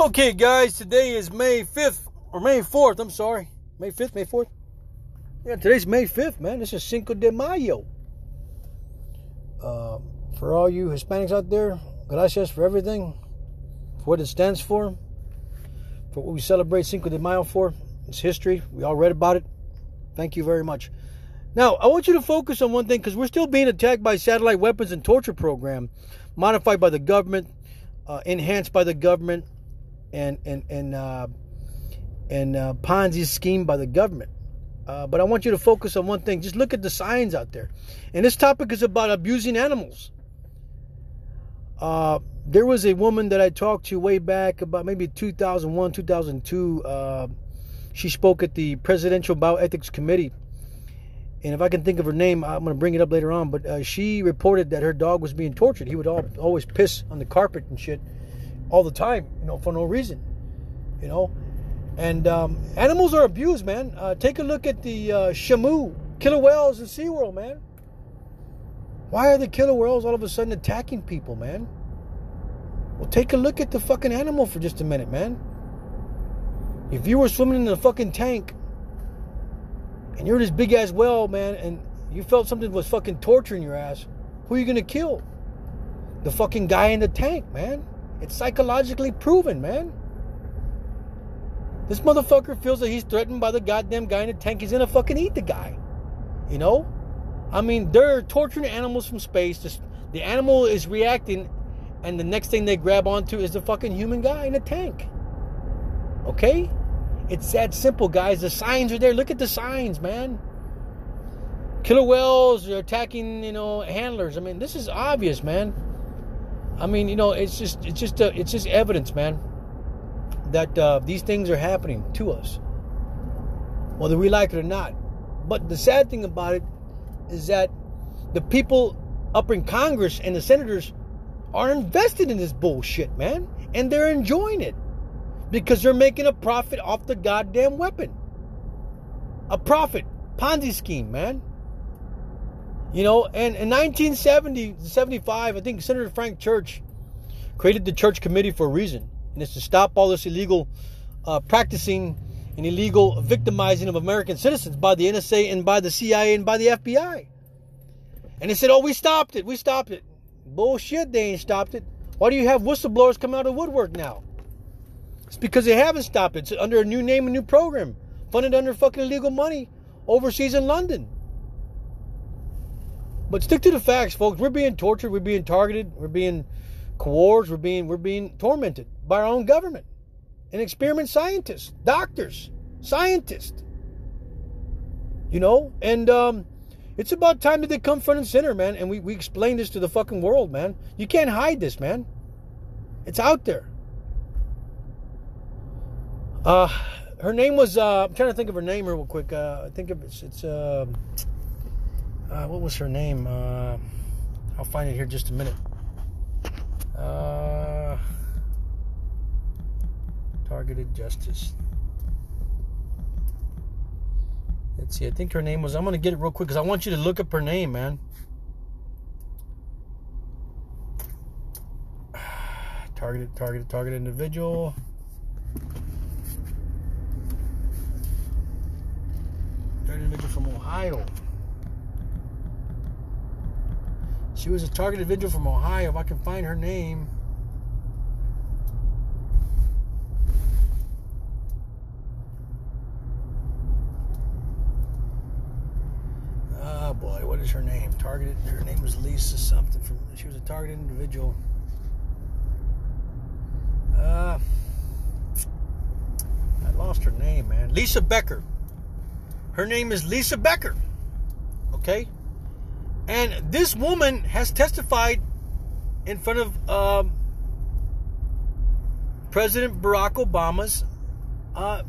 Okay, guys, today is May 5th, or May 4th, I'm sorry. May 5th, May 4th? Yeah, today's May 5th, man. This is Cinco de Mayo. Uh, for all you Hispanics out there, gracias for everything, for what it stands for, for what we celebrate Cinco de Mayo for. It's history. We all read about it. Thank you very much. Now, I want you to focus on one thing because we're still being attacked by satellite weapons and torture program modified by the government, uh, enhanced by the government, and and and uh, and uh, Ponzi scheme by the government. Uh, but I want you to focus on one thing. Just look at the signs out there. And this topic is about abusing animals. Uh, there was a woman that I talked to way back about maybe 2001, 2002. Uh, she spoke at the Presidential Bioethics Committee. And if I can think of her name, I'm going to bring it up later on. But uh, she reported that her dog was being tortured. He would all, always piss on the carpet and shit all the time, you know, for no reason, you know. And um, animals are abused, man. Uh, take a look at the uh, Shamu killer whales in SeaWorld, man. Why are the killer whales all of a sudden attacking people, man? Well, take a look at the fucking animal for just a minute, man. If you were swimming in a fucking tank and you're this big ass whale, man, and you felt something was fucking torturing your ass, who are you gonna kill? The fucking guy in the tank, man. It's psychologically proven, man. This motherfucker feels that he's threatened by the goddamn guy in the tank. He's gonna fucking eat the guy. You know? I mean, they're torturing animals from space. The animal is reacting, and the next thing they grab onto is the fucking human guy in the tank. Okay? It's that simple, guys. The signs are there. Look at the signs, man. Killer whales are attacking, you know, handlers. I mean, this is obvious, man. I mean, you know, it's just, it's just, uh, it's just evidence, man that uh, these things are happening to us, whether we like it or not. But the sad thing about it is that the people up in Congress and the senators are invested in this bullshit, man, and they're enjoying it because they're making a profit off the goddamn weapon. A profit, Ponzi scheme, man. You know, and in 1970, 75, I think Senator Frank Church created the church committee for a reason and it's to stop all this illegal uh, practicing and illegal victimizing of American citizens by the NSA and by the CIA and by the FBI. And they said, "Oh, we stopped it. We stopped it." Bullshit. They ain't stopped it. Why do you have whistleblowers come out of woodwork now? It's because they haven't stopped it. It's under a new name, a new program, funded under fucking illegal money overseas in London. But stick to the facts, folks. We're being tortured. We're being targeted. We're being coerced. We're being we're being tormented by our own government and experiment scientists, doctors, scientists. You know, and um, it's about time that they come front and center, man. And we, we explain this to the fucking world, man. You can't hide this, man. It's out there. Uh, her name was, uh, I'm trying to think of her name real quick. Uh, I think it's, it's uh, uh, what was her name? Uh, I'll find it here just a minute. Uh, targeted justice. Let's see. I think her name was. I'm gonna get it real quick because I want you to look up her name, man. targeted, targeted, targeted individual. Targeted individual from Ohio. She was a targeted individual from Ohio. If I can find her name. Ah boy, what is her name? Targeted. Her name was Lisa something. From she was a targeted individual. Uh, I lost her name, man. Lisa Becker. Her name is Lisa Becker. Okay, and this woman has testified in front of um, President Barack Obama's uh,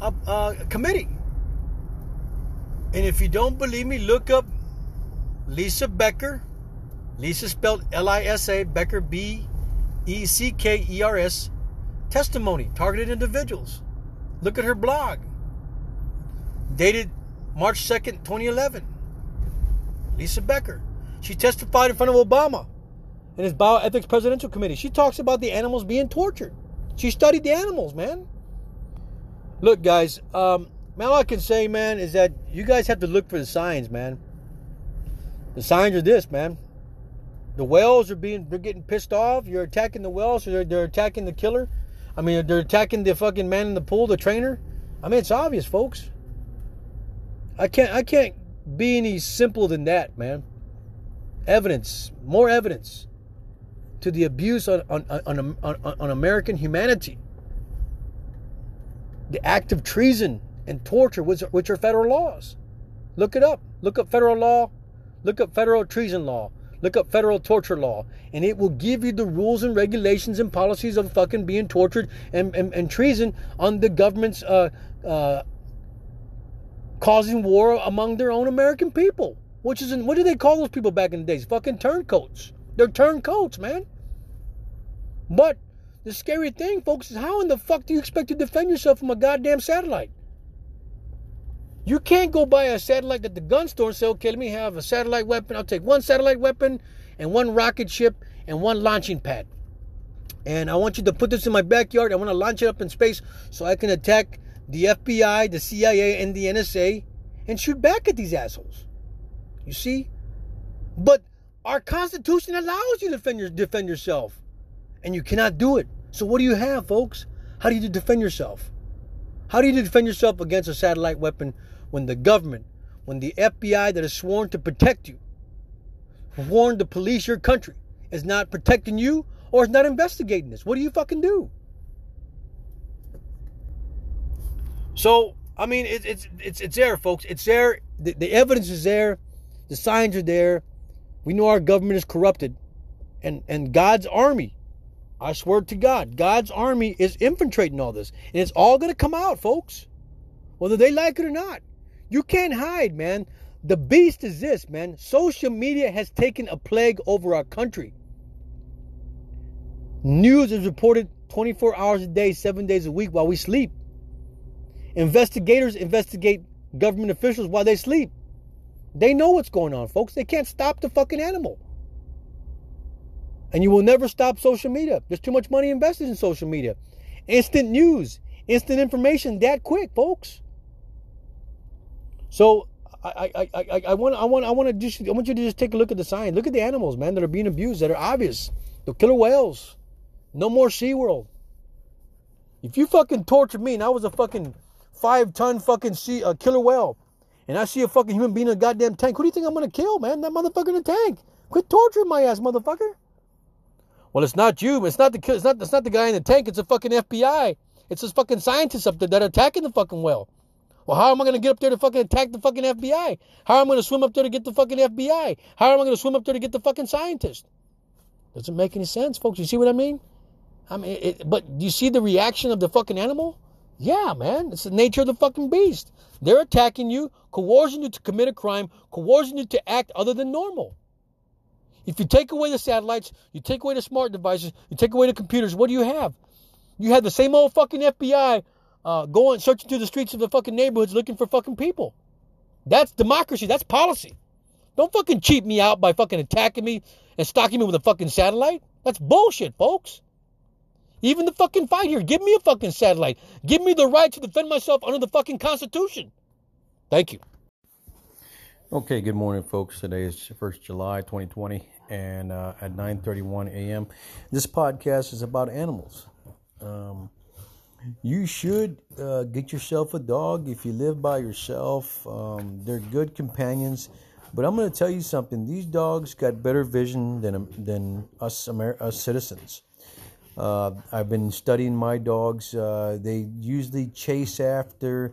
uh, uh, committee. And if you don't believe me, look up Lisa Becker. Lisa spelled L I S A, Becker B E C K E R S. Testimony, targeted individuals. Look at her blog. Dated March 2nd, 2011. Lisa Becker. She testified in front of Obama in his bioethics presidential committee. She talks about the animals being tortured. She studied the animals, man. Look, guys, um, man, all I can say, man, is that you guys have to look for the signs, man. The signs are this, man. The whales are being, they're getting pissed off. You're attacking the whales, they're, they're attacking the killer. I mean, they're attacking the fucking man in the pool, the trainer. I mean, it's obvious, folks. I can't, I can't be any simpler than that, man. Evidence, more evidence to the abuse on, on, on, on, on American humanity. The act of treason and torture, which, which are federal laws. Look it up. Look up federal law. Look up federal treason law. Look up federal torture law. And it will give you the rules and regulations and policies of fucking being tortured and, and, and treason on the government's uh, uh, causing war among their own American people. Which is, what do they call those people back in the days? Fucking turncoats. They're turncoats, man. But the scary thing, folks, is how in the fuck do you expect to defend yourself from a goddamn satellite? You can't go buy a satellite at the gun store and say, okay, let me have a satellite weapon. I'll take one satellite weapon and one rocket ship and one launching pad. And I want you to put this in my backyard. I want to launch it up in space so I can attack the FBI, the CIA, and the NSA and shoot back at these assholes. You see? But our Constitution allows you to defend, your, defend yourself. And you cannot do it. So what do you have, folks? How do you defend yourself? How do you defend yourself against a satellite weapon when the government, when the FBI that is sworn to protect you, sworn to police your country, is not protecting you or is not investigating this? What do you fucking do? So, I mean, it, it's it's it's there, folks. It's there. The, the evidence is there. The signs are there. We know our government is corrupted, and and God's army. I swear to God, God's army is infiltrating all this, and it's all going to come out, folks, whether they like it or not. You can't hide, man. The beast is this, man. Social media has taken a plague over our country. News is reported 24 hours a day, seven days a week while we sleep. Investigators investigate government officials while they sleep. They know what's going on, folks. They can't stop the fucking animal. And you will never stop social media. There's too much money invested in social media. Instant news, instant information that quick, folks. So I, I, I, I want I want I want to just I want you to just take a look at the sign. Look at the animals, man, that are being abused, that are obvious. The killer whales. No more SeaWorld. If you fucking tortured me and I was a fucking five ton fucking sea a killer whale, and I see a fucking human being in a goddamn tank, who do you think I'm gonna kill, man? That motherfucker in the tank. Quit torturing my ass, motherfucker. Well, it's not you. It's not the it's not it's not the guy in the tank. It's a fucking FBI. It's this fucking scientists up there that are attacking the fucking whale. Well, how am I going to get up there to fucking attack the fucking FBI? How am I going to swim up there to get the fucking FBI? How am I going to swim up there to get the fucking scientist? Doesn't make any sense, folks. You see what I mean? I mean, it, but do you see the reaction of the fucking animal? Yeah, man. It's the nature of the fucking beast. They're attacking you, coercing you to commit a crime, coercing you to act other than normal. If you take away the satellites, you take away the smart devices, you take away the computers, what do you have? You have the same old fucking FBI uh, going searching through the streets of the fucking neighborhoods looking for fucking people. That's democracy. That's policy. Don't fucking cheat me out by fucking attacking me and stalking me with a fucking satellite. That's bullshit, folks. Even the fucking fight here. Give me a fucking satellite. Give me the right to defend myself under the fucking Constitution. Thank you. Okay, good morning, folks. Today is 1st July 2020, and uh, at 9:31 a.m., this podcast is about animals. Um, you should uh, get yourself a dog if you live by yourself. Um, they're good companions. But I'm going to tell you something. These dogs got better vision than than us Amer- us citizens. Uh, I've been studying my dogs. Uh, they usually chase after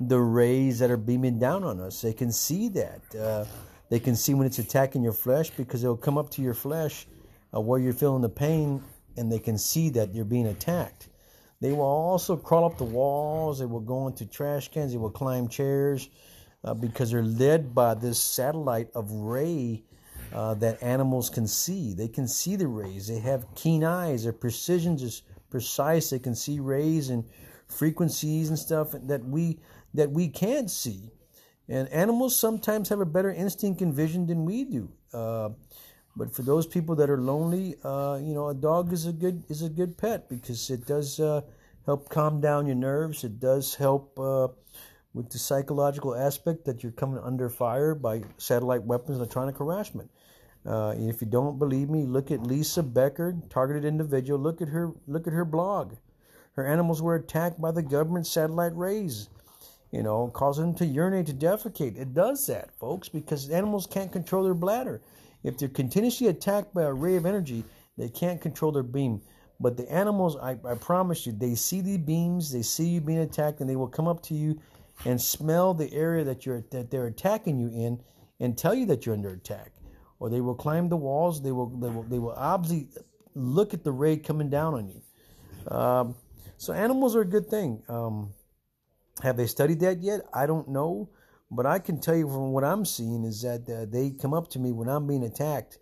the rays that are beaming down on us. They can see that. Uh, they can see when it's attacking your flesh because it'll come up to your flesh uh, where you're feeling the pain, and they can see that you're being attacked. They will also crawl up the walls. They will go into trash cans. They will climb chairs uh, because they're led by this satellite of ray uh, that animals can see. They can see the rays. They have keen eyes. Their precision is precise. They can see rays and frequencies and stuff that we that we can't see. And animals sometimes have a better instinct and vision than we do. Uh, But for those people that are lonely, uh, you know, a dog is a good is a good pet because it does uh, help calm down your nerves. It does help uh, with the psychological aspect that you're coming under fire by satellite weapons, and electronic harassment. Uh, if you don't believe me, look at Lisa Becker, targeted individual. Look at her. Look at her blog. Her animals were attacked by the government satellite rays you know, causing them to urinate, to defecate. It does that, folks, because animals can't control their bladder. If they're continuously attacked by a ray of energy, they can't control their beam. But the animals, I, I promise you, they see the beams, they see you being attacked, and they will come up to you and smell the area that you're that they're attacking you in, and tell you that you're under attack. Or they will climb the walls. They will they will they will obviously look at the ray coming down on you. Um, so animals are a good thing. Um, have they studied that yet? I don't know. But I can tell you from what I'm seeing is that uh, they come up to me when I'm being attacked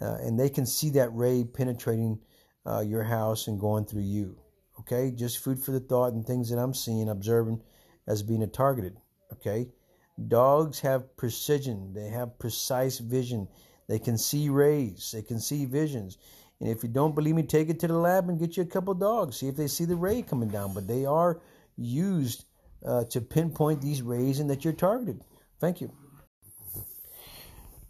uh, and they can see that ray penetrating uh, your house and going through you. Okay? Just food for the thought and things that I'm seeing, observing as being targeted. Okay? Dogs have precision, they have precise vision. They can see rays, they can see visions. And if you don't believe me, take it to the lab and get you a couple dogs. See if they see the ray coming down. But they are used uh, to pinpoint these rays and that you're targeted. Thank you.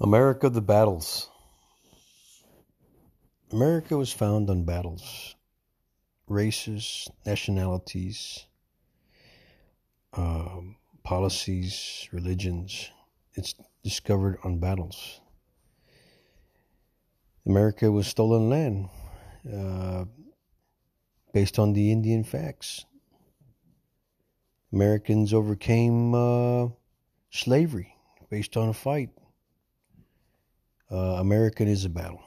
America the battles. America was found on battles, races, nationalities, um, policies, religions. It's discovered on battles. America was stolen land uh, based on the Indian facts. Americans overcame uh, slavery based on a fight. Uh, American is a battle.